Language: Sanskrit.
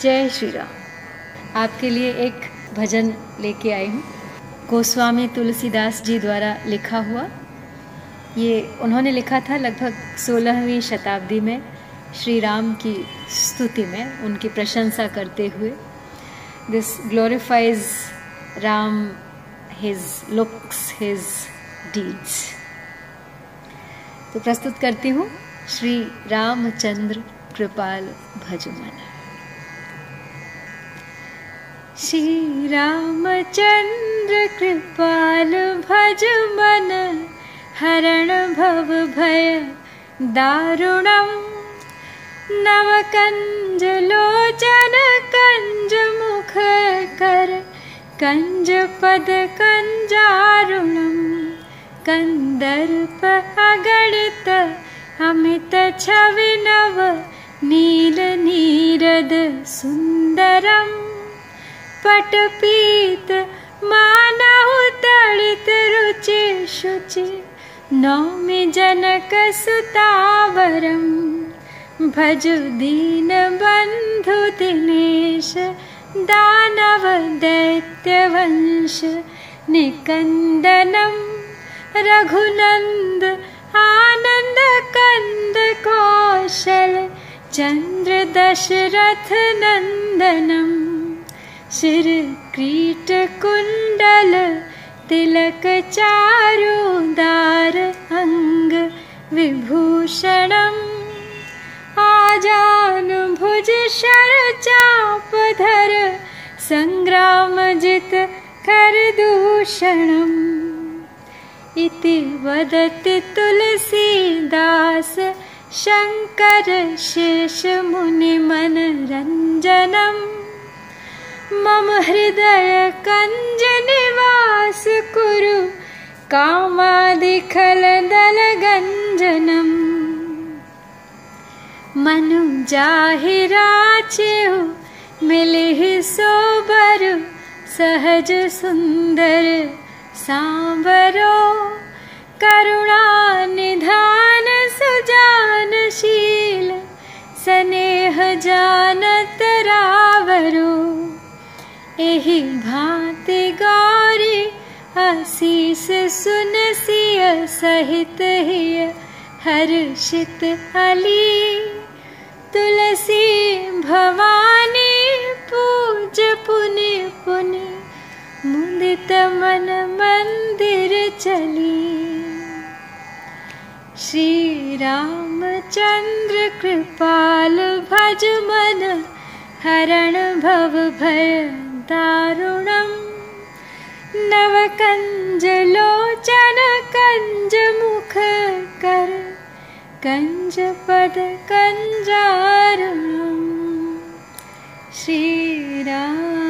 जय श्री राम आपके लिए एक भजन लेके आई हूँ। गोस्वामी तुलसीदास जी द्वारा लिखा हुआ। ये उन्होंने लिखा था लगभग सोलहवीं शताब्दी में श्री राम की स्तुति में उनकी प्रशंसा करते हुए। This glorifies Ram his looks his deeds तो प्रस्तुत करती हूँ। श्री रामचंद्र कृपाल भजमन। श्री रामचंद्र कृपाल भजमन हरण भव भय दारुणम् नवकञ्ज लोचन कञ्ज मुख कर कञ्ज पद कञ्जारुणम् कन्दर्प अगणित अमित छविनव पटपीत मानहु तडित रुचि शुचि। नौमि जनकसुतावरम् भज दीनबन्धु दिनेश दानव दैत्यवंश निकन्दनम् रघुनन्द आनन्द कन्द चन्द्र दशरथनन्दनम् शिरक्रीटकुण्डल तिलकचारुदार अङ्ग विभूषणम् आजानुभुज शरचापधर सङ्ग्रामजित करदूषणम् इति वदति तुलसीदास शङ्कर शेषमुनिमनरञ्जनम् मम हृदय कञ्जनिवास कुरु कामादिखलदलगञ्जनम् मनु जाहिराच्यु मिलिहि सोबरु सहज सुन्दर सांबरो करुणानिधान सुजानशील स्नेह जानत आशीष सुनसिय सहित हिय हर्षित अली। तुलसी भवानी पूज पुनि पुनि मुदित मन मंदिर चली। श्री रामचंद्र कृपाल भज मन हरण भव भय दारुणम् नवकञ्ज लोचन कञ्ज मुख कर कञ्ज पद श्रीराम। श्रीराम